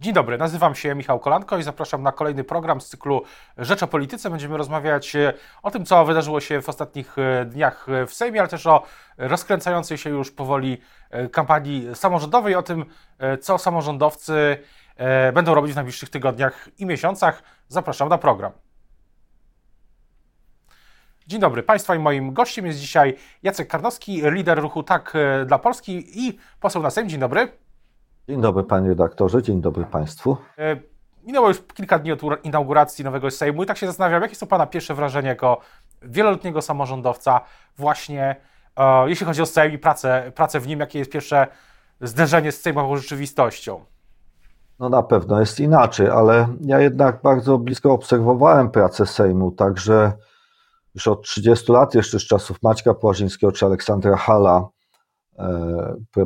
Dzień dobry, nazywam się Michał Kolanko i zapraszam na kolejny program z cyklu Rzecz o Polityce. Będziemy rozmawiać e, o tym, co wydarzyło się w ostatnich e, dniach w Sejmie, ale też o rozkręcającej się już powoli e, kampanii samorządowej, o tym, co samorządowcy będą robić w najbliższych tygodniach i miesiącach. Zapraszam na program. Dzień dobry Państwa i moim gościem jest dzisiaj Jacek Karnowski, lider ruchu Tak dla Polski i poseł na Sejm. Dzień dobry. Dzień dobry panie redaktorze, dzień dobry państwu. E, minęło już kilka dni od inauguracji nowego Sejmu i tak się zastanawiam, jakie są pana pierwsze wrażenia jako wieloletniego samorządowca właśnie, e, jeśli chodzi o Sejm i pracę, pracę w nim, jakie jest pierwsze zderzenie z sejmową rzeczywistością? No na pewno jest inaczej, ale ja jednak bardzo blisko obserwowałem pracę Sejmu, także już od 30 lat, jeszcze z czasów Maćka Płażyńskiego czy Aleksandra Hala,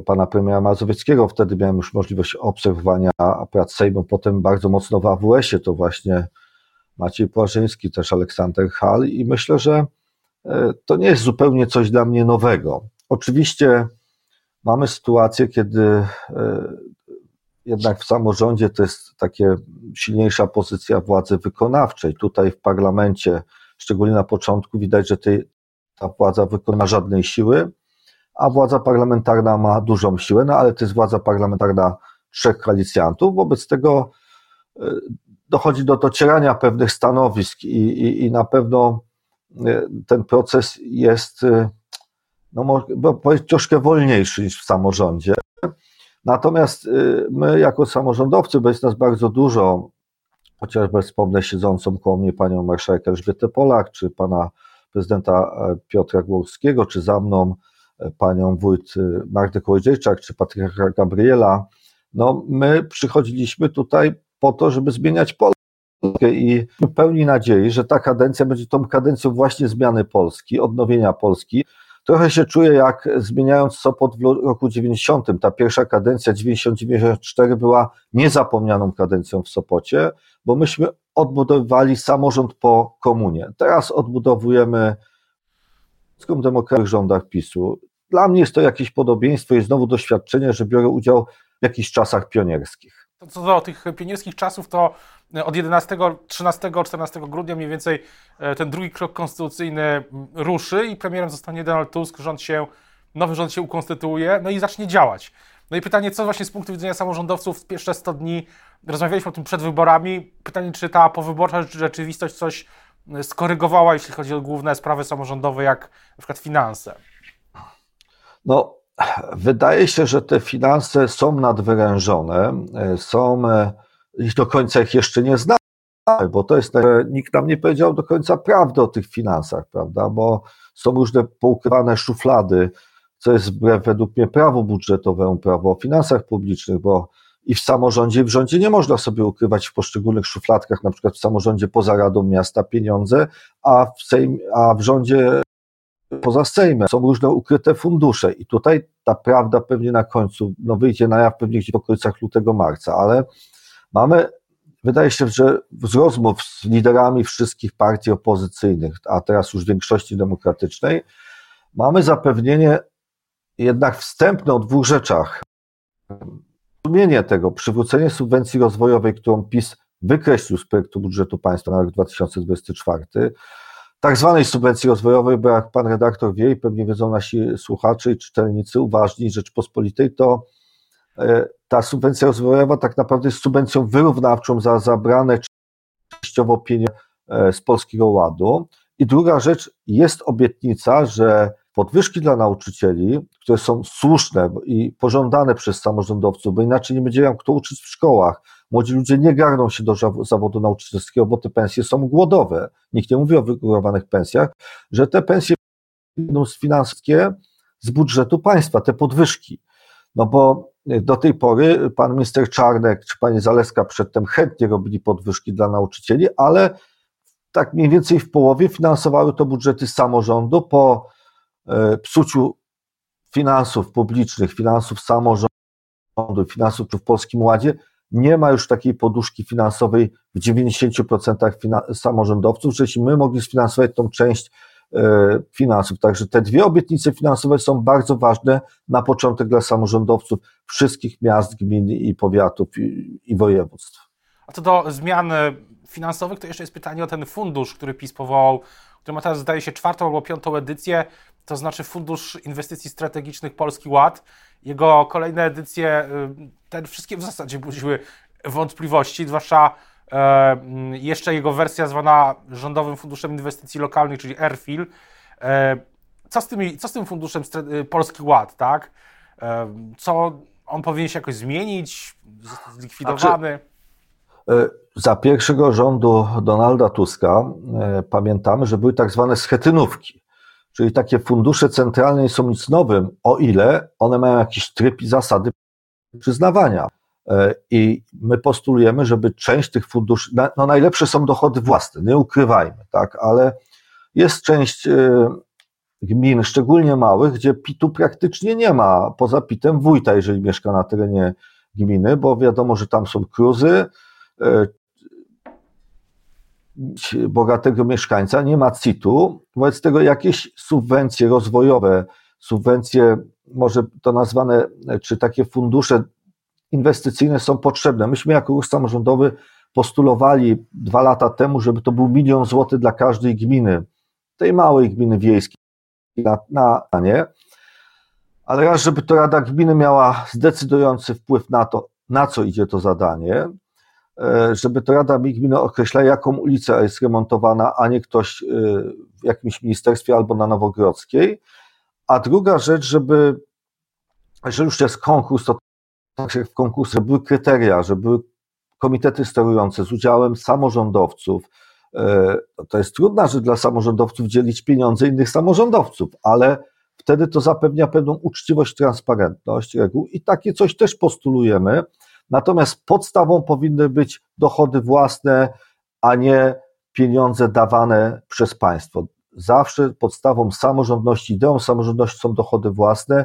pana premiera Mazowieckiego. Wtedy miałem już możliwość obserwowania prac Sejmu. Potem bardzo mocno w AWS-ie to właśnie Maciej Płażyński, też Aleksander Hall i myślę, że e, to nie jest zupełnie coś dla mnie nowego. Oczywiście mamy sytuację, kiedy e, jednak w samorządzie to jest takie silniejsza pozycja władzy wykonawczej. Tutaj w parlamencie, szczególnie na początku, widać, że tej, ta władza wykona żadnej siły a władza parlamentarna ma dużą siłę, no ale to jest władza parlamentarna trzech koalicjantów, wobec tego e, dochodzi do docierania pewnych stanowisk i, i, i na pewno e, ten proces jest, e, no można powiedzieć, troszkę wolniejszy niż w samorządzie. Natomiast my jako samorządowcy, bo jest nas bardzo dużo, chociażby wspomnę siedzącą koło mnie panią marszałek Elżbietę Polak, czy pana prezydenta Piotra Głowskiego, czy za mną panią wójt Magdę Kołodziejczak czy Patryka Gabriela, no my przychodziliśmy tutaj po to, żeby zmieniać Polskę i pełni nadziei, że ta kadencja będzie tą kadencją właśnie zmiany Polski, odnowienia Polski. Trochę się czuję jak zmieniając Sopot w roku 90. Ta pierwsza kadencja 90-94 była niezapomnianą kadencją w Sopocie, bo myśmy odbudowywali samorząd po komunie. Teraz odbudowujemy w demokratycznych rządach PiSu. Dla mnie jest to jakieś podobieństwo i znowu doświadczenie, że biorę udział w jakichś czasach pionierskich. Co do tych pionierskich czasów, to od 11, 13, 14 grudnia mniej więcej e, ten drugi krok konstytucyjny ruszy i premierem zostanie Donald Tusk, rząd się, nowy rząd się ukonstytuuje, no i zacznie działać. No i pytanie, co właśnie z punktu widzenia samorządowców pierwsze 100 dni, rozmawialiśmy o tym przed wyborami, pytanie, czy ta powyborcza rzeczywistość coś e, skorygowała, jeśli chodzi o główne sprawy samorządowe, jak na przykład finanse. No, wydaje się, że te finanse są nadwyrężone, e, są e, i do końca ich jeszcze nie znamy, bo to jest, nikt nam nie powiedział do końca prawdy o tych finansach, prawda, bo są różne poukrywane szuflady, co jest wbrew według mnie prawu budżetowemu, prawo o finansach publicznych, bo i w samorządzie, i w rządzie nie można sobie ukrywać w poszczególnych szufladkach, na przykład w samorządzie poza Radą Miasta pieniądze, a w, Sejm, a w rządzie poza Sejmem. Są różne ukryte fundusze i tutaj ta prawda pewnie na końcu no wyjdzie na jaw pewnie gdzieś w okolicach lutego, marca, ale mamy, wydaje się, że z rozmów z liderami wszystkich partii opozycyjnych, a teraz już większości demokratycznej, mamy zapewnienie jednak wstępne o dwóch rzeczach. Rozumienie tego, przywrócenie subwencji rozwojowej, którą PiS wykreślił z projektu budżetu państwa na rok 2024, tak zwanej subwencji rozwojowej, bo jak pan redaktor wie i pewnie wiedzą nasi słuchacze i czytelnicy uważni Rzeczpospolitej, to e, ta subwencja rozwojowa tak naprawdę jest subwencją wyrównawczą za zabrane częściowo pieniądze e, z Polskiego Ładu. I druga rzecz, jest obietnica, że podwyżki dla nauczycieli, które są słuszne i pożądane przez samorządowców, bo inaczej nie będzie miał kto uczyć w szkołach, Młodzi ludzie nie garną się do zawodu nauczycielskiego, bo te pensje są głodowe. Nikt nie mówi o wygórowanych pensjach, że te pensje będą sfinansowane z budżetu państwa, te podwyżki. No bo do tej pory pan minister Czarnek czy pani Zaleska przedtem chętnie robili podwyżki dla nauczycieli, ale tak mniej więcej w połowie finansowały to budżety samorządu po e, psuciu finansów publicznych, finansów samorządu, finansów w Polskim Ładzie, nie ma już takiej poduszki finansowej w 90% samorządowców, żeśmy my mogli sfinansować tą część finansów. Także te dwie obietnice finansowe są bardzo ważne na początek dla samorządowców wszystkich miast, gmin i powiatów i, i województw. A co do zmian finansowych, to jeszcze jest pytanie o ten fundusz, który PiS powołał, który ma teraz zdaje się czwartą albo piątą edycję, to znaczy Fundusz Inwestycji Strategicznych Polski Ład. Jego kolejne edycje, te wszystkie w zasadzie budziły wątpliwości, zwłaszcza e, jeszcze jego wersja zwana Rządowym Funduszem Inwestycji Lokalnych, czyli AirFil. E, co, z tymi, co z tym funduszem y, Polski Ład, tak? E, co on powinien się jakoś zmienić, zlikwidowany? Znaczy, za pierwszego rządu Donalda Tuska pamiętamy, że były tak zwane schetynówki, czyli takie fundusze centralne nie są nic nowym, o ile one mają jakiś tryb i zasady przyznawania. E, I my postulujemy, żeby część tych funduszy, no najlepsze są dochody własne, nie ukrywajmy, tak, ale jest część e, gmin, szczególnie małych, gdzie PIT-u praktycznie nie ma, poza PIT-em wójta, jeżeli mieszka na terenie gminy, bo wiadomo, że tam są kruzy, e, bogatego mieszkańca, nie ma CIT-u, wobec tego jakieś subwencje rozwojowe, subwencje, może to nazwane, czy takie fundusze inwestycyjne są potrzebne. Myśmy jako ruch samorządowy postulowali dwa lata temu, żeby to był milion złotych dla każdej gminy, tej małej gminy wiejskiej na, na nie. Ale raz, żeby to Rada Gminy miała zdecydujący wpływ na to, na co idzie to zadanie, e, żeby to Rada Gminy określa, jaką ulicę jest remontowana, a nie ktoś e, w jakimś ministerstwie albo na Nowogrodzkiej. A druga rzecz, żeby, jeżeli już jest konkurs, to tak jak w konkursach, były kryteria, że były komitety sterujące z udziałem samorządowców. E, to jest trudne, że dla samorządowców dzielić pieniądze innych samorządowców, ale wtedy to zapewnia pewną uczciwość, transparentność reguł i takie coś też postulujemy. Natomiast podstawą powinny być dochody własne, a nie pieniądze dawane przez państwo. Zawsze podstawą samorządności, ideą samorządności są dochody własne.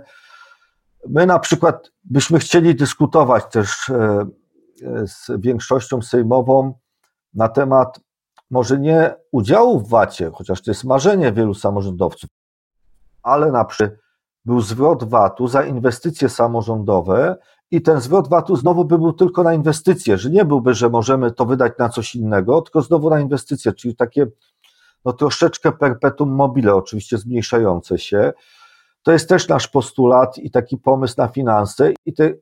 My na przykład byśmy chcieli dyskutować też e, e, z większością sejmową na temat może nie udziału w VAT-ie, chociaż to jest marzenie wielu samorządowców, ale na przykład był zwrot VAT-u za inwestycje samorządowe i ten zwrot VAT-u znowu by był tylko na inwestycje, że nie byłby, że możemy to wydać na coś innego, tylko znowu na inwestycje, czyli takie no troszeczkę perpetuum mobile, oczywiście zmniejszające się. To jest też nasz postulat i taki pomysł na finanse i te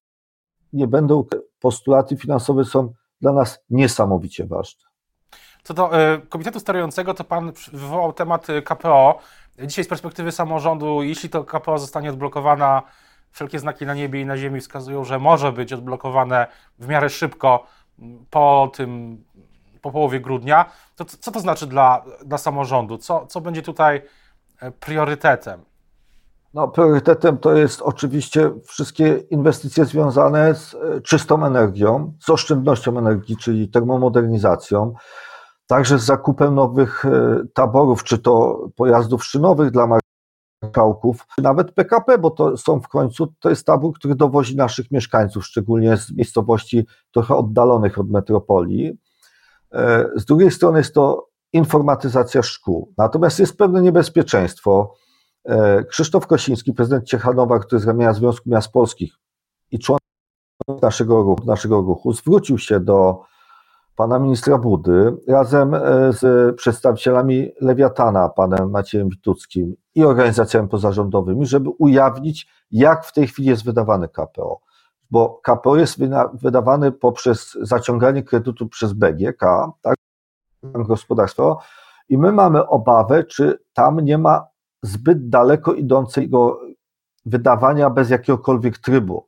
nie będą postulaty finansowe są dla nas niesamowicie ważne. Co do y, Komitetu Sterującego, to Pan wywołał temat e, KPO. Dzisiaj z perspektywy samorządu, jeśli to KPO zostanie odblokowana, wszelkie znaki na niebie i na ziemi wskazują, że może być odblokowane w miarę szybko po tym, po połowie grudnia. To co to znaczy dla, dla samorządu? Co, co będzie tutaj e, priorytetem? No, priorytetem to jest oczywiście wszystkie inwestycje związane z e, czystą energią, z oszczędnością energii, czyli termomodernizacją, także z zakupem nowych e, taborów, czy to pojazdów szynowych dla marszałków, czy nawet PKP, bo to są w końcu, to jest tabor, który dowozi naszych mieszkańców, szczególnie z miejscowości trochę oddalonych od metropolii. E, z drugiej strony jest to informatyzacja szkół. Natomiast jest pewne niebezpieczeństwo, E, Krzysztof Kosiński, prezydent Ciechanowa, który z ramienia Związku Miast Polskich i członek naszego ruchu, naszego ruchu, zwrócił się do pana ministra Budy razem e, z przedstawicielami Lewiatana, panem Maciejem Wituckim i organizacjami pozarządowymi, żeby ujawnić, jak w tej chwili jest wydawany KPO. Bo KPO jest wydawany poprzez zaciąganie kredytu przez BGK, tak, gospodarstwo, i my mamy obawę, czy tam nie ma zbyt daleko idącego wydawania bez jakiegokolwiek trybu.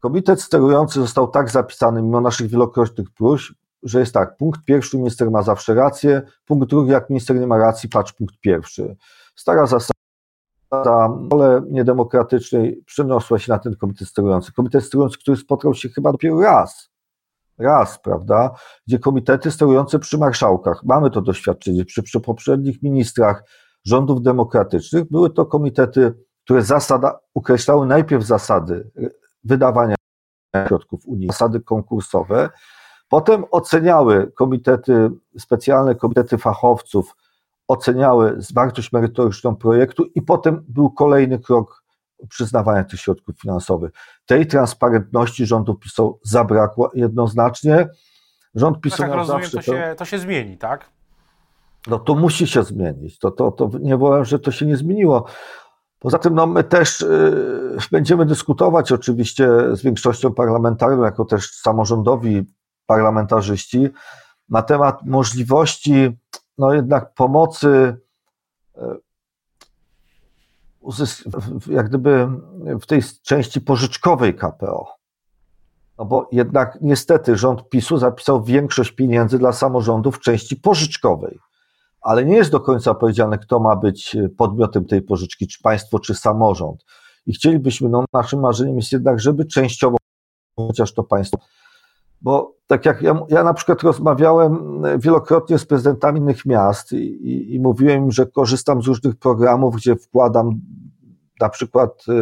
Komitet sterujący został tak zapisany mimo naszych wielokrotnych próśb, że jest tak, punkt pierwszy, minister ma zawsze rację, punkt drugi, jak minister nie ma racji, patrz punkt pierwszy. Stara zasada role niedemokratycznej przeniosła się na ten komitet sterujący. Komitet sterujący, który spotkał się chyba dopiero raz, raz, prawda, gdzie komitety sterujące przy marszałkach, mamy to doświadczenie, przy, przy poprzednich ministrach, rządów demokratycznych. Były to komitety, które zasada, określały najpierw zasady wydawania środków Unii, zasady konkursowe, potem oceniały komitety, specjalne komitety fachowców oceniały wartość merytoryczną projektu i potem był kolejny krok przyznawania tych środków finansowych. Tej transparentności rządu PiSu zabrakło jednoznacznie. Rząd PiSu no tak, rozumiem, zawsze to się, to się zmieni, tak? No to musi się zmienić. To, to, to nie powiem, że to się nie zmieniło. Poza tym no, my też y, będziemy dyskutować oczywiście z większością parlamentarną, jako też samorządowi parlamentarzyści, na temat możliwości no jednak pomocy y, jak gdyby w tej części pożyczkowej KPO. No bo jednak niestety rząd PiSu zapisał większość pieniędzy dla samorządów w części pożyczkowej ale nie jest do końca powiedziane, kto ma być e, podmiotem tej pożyczki, czy państwo, czy samorząd. I chcielibyśmy, no naszym marzeniem jest jednak, żeby częściowo, chociaż to państwo, bo tak jak ja, ja na przykład rozmawiałem e, wielokrotnie z prezydentami innych miast i, i, i mówiłem im, że korzystam z różnych programów, gdzie wkładam na przykład y,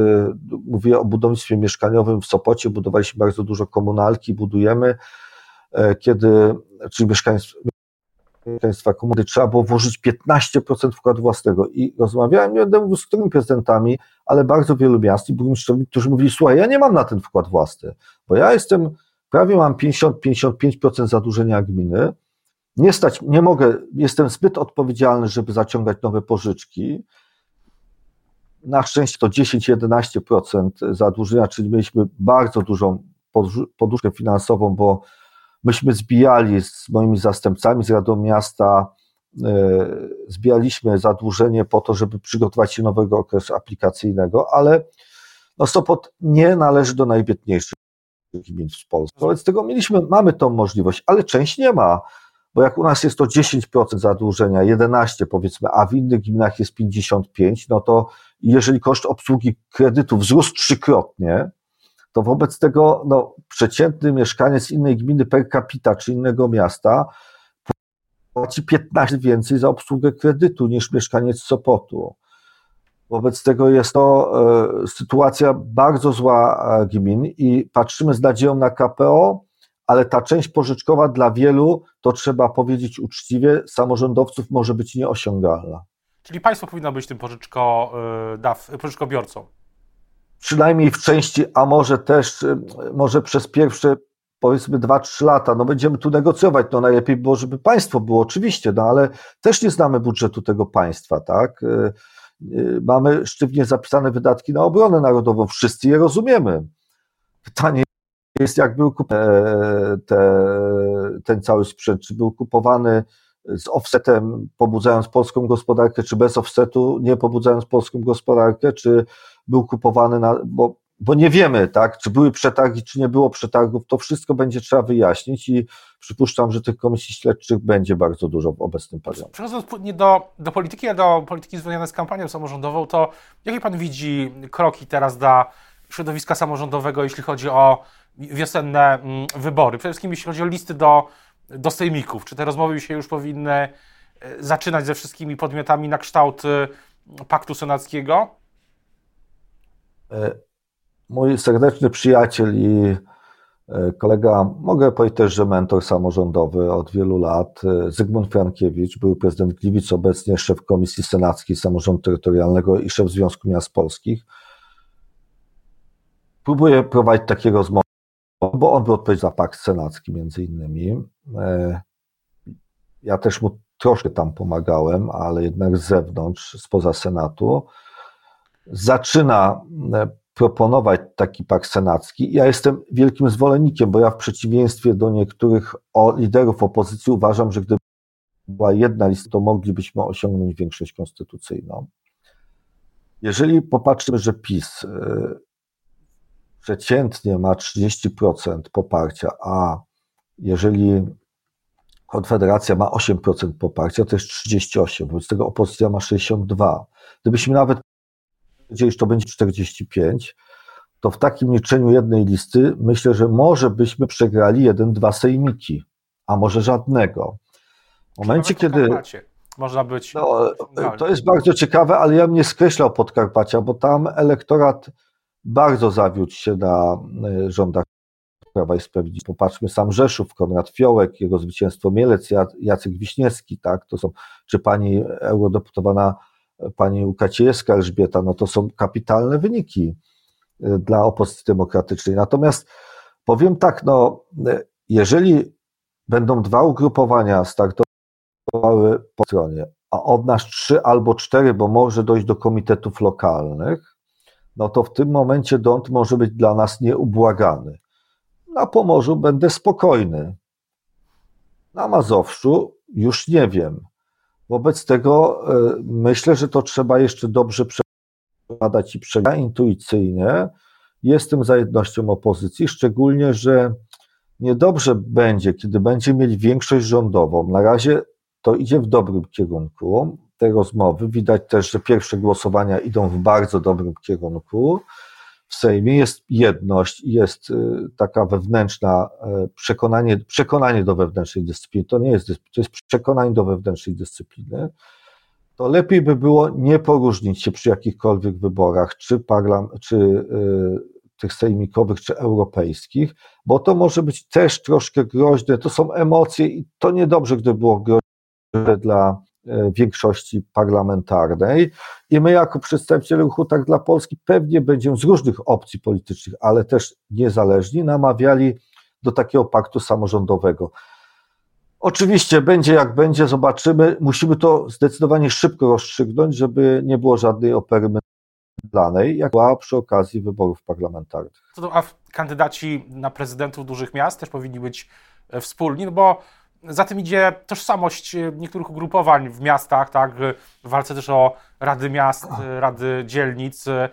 mówię o budownictwie mieszkaniowym w Sopocie, budowaliśmy bardzo dużo komunalki, budujemy, y, kiedy, czyli mieszkaństw, państwa komuny trzeba było włożyć 15% wkładu własnego. I rozmawiałem, nie będę mówił z którymi prezydentami, ale bardzo wielu miast i burmistrzami, którzy mówili, słuchaj, ja nie mam na ten wkład własny, bo ja jestem, prawie mam 50-55% zadłużenia gminy, nie stać, nie mogę, jestem zbyt odpowiedzialny, żeby zaciągać nowe pożyczki. Na szczęście to 10-11% zadłużenia, czyli mieliśmy bardzo dużą poduszkę finansową, bo Myśmy zbijali z moimi zastępcami z Radą Miasta, e, zbijaliśmy zadłużenie po to, żeby przygotować się nowego okresu aplikacyjnego, ale no Sopot nie należy do najbiedniejszych gmin w Polsce. Wobec tego mieliśmy, mamy tą możliwość, ale część nie ma, bo jak u nas jest to 10% zadłużenia, 11 powiedzmy, a w innych gminach jest 55, no to jeżeli koszt obsługi kredytu wzrósł trzykrotnie, to wobec tego no, przeciętny mieszkaniec innej gminy per capita czy innego miasta płaci 15 więcej za obsługę kredytu niż mieszkaniec Sopotu. Wobec tego jest to e, sytuacja bardzo zła e, gmin i patrzymy z nadzieją na KPO, ale ta część pożyczkowa dla wielu, to trzeba powiedzieć uczciwie, samorządowców może być nieosiągalna. Czyli państwo powinno być tym e, pożyczkobiorcą przynajmniej w części, a może też, może przez pierwsze powiedzmy 2-3 lata, no będziemy tu negocjować, no najlepiej było, żeby państwo było, oczywiście, no ale też nie znamy budżetu tego państwa, tak? Y, mamy sztywnie zapisane wydatki na obronę narodową, wszyscy je rozumiemy. Pytanie jest, jak był kupowany e, te, ten cały sprzęt, czy był kupowany z offsetem, pobudzając polską gospodarkę, czy bez offsetu, nie pobudzając polską gospodarkę, czy był kupowany na, bo, bo nie wiemy, tak, czy były przetargi, czy nie było przetargów, to wszystko będzie trzeba wyjaśnić i przypuszczam, że tych komisji śledczych będzie bardzo dużo w obecnym poziomie. Przechodząc nie do, do polityki, a do polityki związane z kampanią samorządową, to jakie pan widzi kroki teraz dla środowiska samorządowego, jeśli chodzi o wiosenne mm, wybory? Przede wszystkim jeśli chodzi o listy do, do sejmików. Czy te rozmowy się już powinny e, zaczynać ze wszystkimi podmiotami na kształt e, paktu senackiego? E, mój serdeczny przyjaciel i e, kolega, mogę powiedzieć też, że mentor samorządowy od wielu lat, e, Zygmunt Frankiewicz, był prezydent Gliwic, obecnie szef Komisji Senackiej Samorządu Terytorialnego i szef Związku Miast Polskich. Próbuję prowadzić takie rozmowy, bo on był odpowiedzialny za pakt senacki między innymi. Ja też mu troszkę tam pomagałem, ale jednak z zewnątrz, spoza Senatu zaczyna e, proponować taki pakt senacki. Ja jestem wielkim zwolennikiem, bo ja w przeciwieństwie do niektórych liderów opozycji uważam, że gdyby była jedna lista, to moglibyśmy osiągnąć większość konstytucyjną. Jeżeli popatrzymy, że PiS e, przeciętnie ma 30% poparcia, a jeżeli Konfederacja ma 8% poparcia, to jest 38, wobec tego opozycja ma 62. Gdybyśmy nawet gdzieś to będzie 45, to w takim liczeniu jednej listy myślę, że może byśmy przegrali jeden, dwa sejmiki, a może żadnego. W momencie, kiedy. Można być. No, to jest bardzo ciekawe, ale ja bym nie skreślał Podkarpacia, bo tam elektorat bardzo zawiódł się na e, rządach Prawa i Sprawiedliwości. Popatrzmy sam Rzeszów, Konrad Fiołek, jego zwycięstwo Mielec, Jacek Wiśniewski, tak, to są, czy pani eurodeputowana pani Łukaciejewska Elżbieta, no to są kapitalne wyniki y, dla opozycji demokratycznej. Natomiast powiem tak, no, jeżeli będą dwa ugrupowania startowały po stronie, a od nas trzy albo cztery, bo może dojść do komitetów lokalnych, no to w tym momencie dąd może być dla nas nieubłagany. Na Pomorzu będę spokojny. Na Mazowszu już nie wiem. Wobec tego e, myślę, że to trzeba jeszcze dobrze przebadać i przegadać intuicyjnie. Jestem za jednością opozycji, szczególnie, że niedobrze będzie, kiedy będzie mieć większość rządową. Na razie to idzie w dobrym kierunku. Te rozmowy widać też, że pierwsze głosowania idą w bardzo dobrym kierunku w Sejmie jest jedność, jest y, taka wewnętrzna y, przekonanie, przekonanie do wewnętrznej dyscypliny. To nie jest, to jest przekonanie do wewnętrznej dyscypliny. To lepiej by było nie poróżnić się przy jakichkolwiek wyborach, czy, parlam, czy y, tych sejmikowych, czy europejskich, bo to może być też troszkę groźne. To są emocje i to niedobrze, gdyby było groźne dla większości parlamentarnej i my jako przedstawiciele ruchu Tak dla Polski pewnie będziemy z różnych opcji politycznych, ale też niezależni, namawiali do takiego paktu samorządowego. Oczywiście będzie jak będzie, zobaczymy. Musimy to zdecydowanie szybko rozstrzygnąć, żeby nie było żadnej opery mydlanej, jak była przy okazji wyborów parlamentarnych. A kandydaci na prezydentów dużych miast też powinni być e, wspólni, no bo za tym idzie tożsamość e, niektórych ugrupowań w miastach, tak, w walce też o rady miast, e, rady dzielnic. E,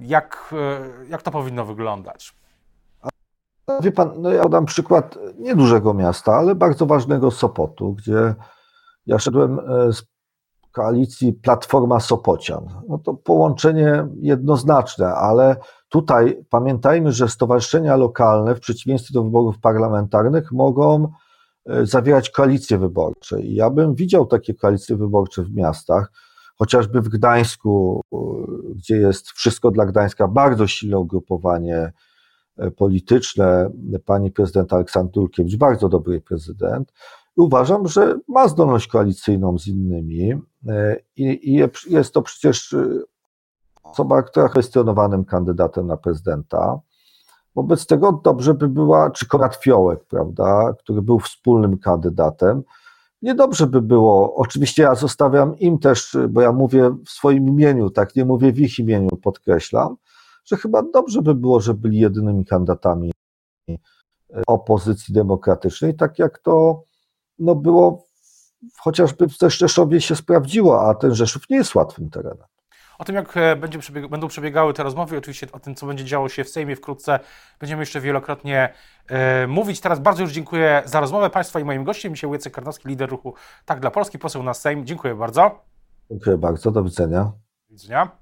jak, jak to powinno wyglądać? Wie pan, no ja dam przykład niedużego miasta, ale bardzo ważnego Sopotu, gdzie ja szedłem z koalicji Platforma Sopocian. No to połączenie jednoznaczne, ale tutaj pamiętajmy, że stowarzyszenia lokalne w przeciwieństwie do wyborów parlamentarnych mogą E, zawierać koalicje wyborcze. I ja bym widział takie koalicje wyborcze w miastach, chociażby w Gdańsku, e, gdzie jest wszystko dla Gdańska bardzo silne ugrupowanie e, polityczne, pani prezydent Aleksandr Dulkiewicz, bardzo dobry prezydent. I uważam, że ma zdolność koalicyjną z innymi i, i jest to przecież osoba, która jest kwestionowanym kandydatem na prezydenta. Wobec tego dobrze by była, czy Konrad Fiołek, prawda, który był wspólnym kandydatem. Niedobrze by było, oczywiście ja zostawiam im też, bo ja mówię w swoim imieniu, tak, nie mówię w ich imieniu, podkreślam, że chyba dobrze by było, że byli jedynymi kandydatami opozycji demokratycznej, tak jak to no, było chociażby w Rzeszowie się sprawdziło, a ten Rzeszów nie jest łatwym terenem. O tym, jak e, będzie przebieg będą przebiegały te rozmowy, oczywiście o tym, co będzie działo się w Sejmie wkrótce, będziemy jeszcze wielokrotnie e, mówić. Teraz bardzo już dziękuję za rozmowę Państwa i moim gościem. Dzisiaj Łycek Karnowski, lider ruchu Tak dla Polski, poseł na Sejm. Dziękuję bardzo. Dziękuję bardzo, do widzenia. Do widzenia.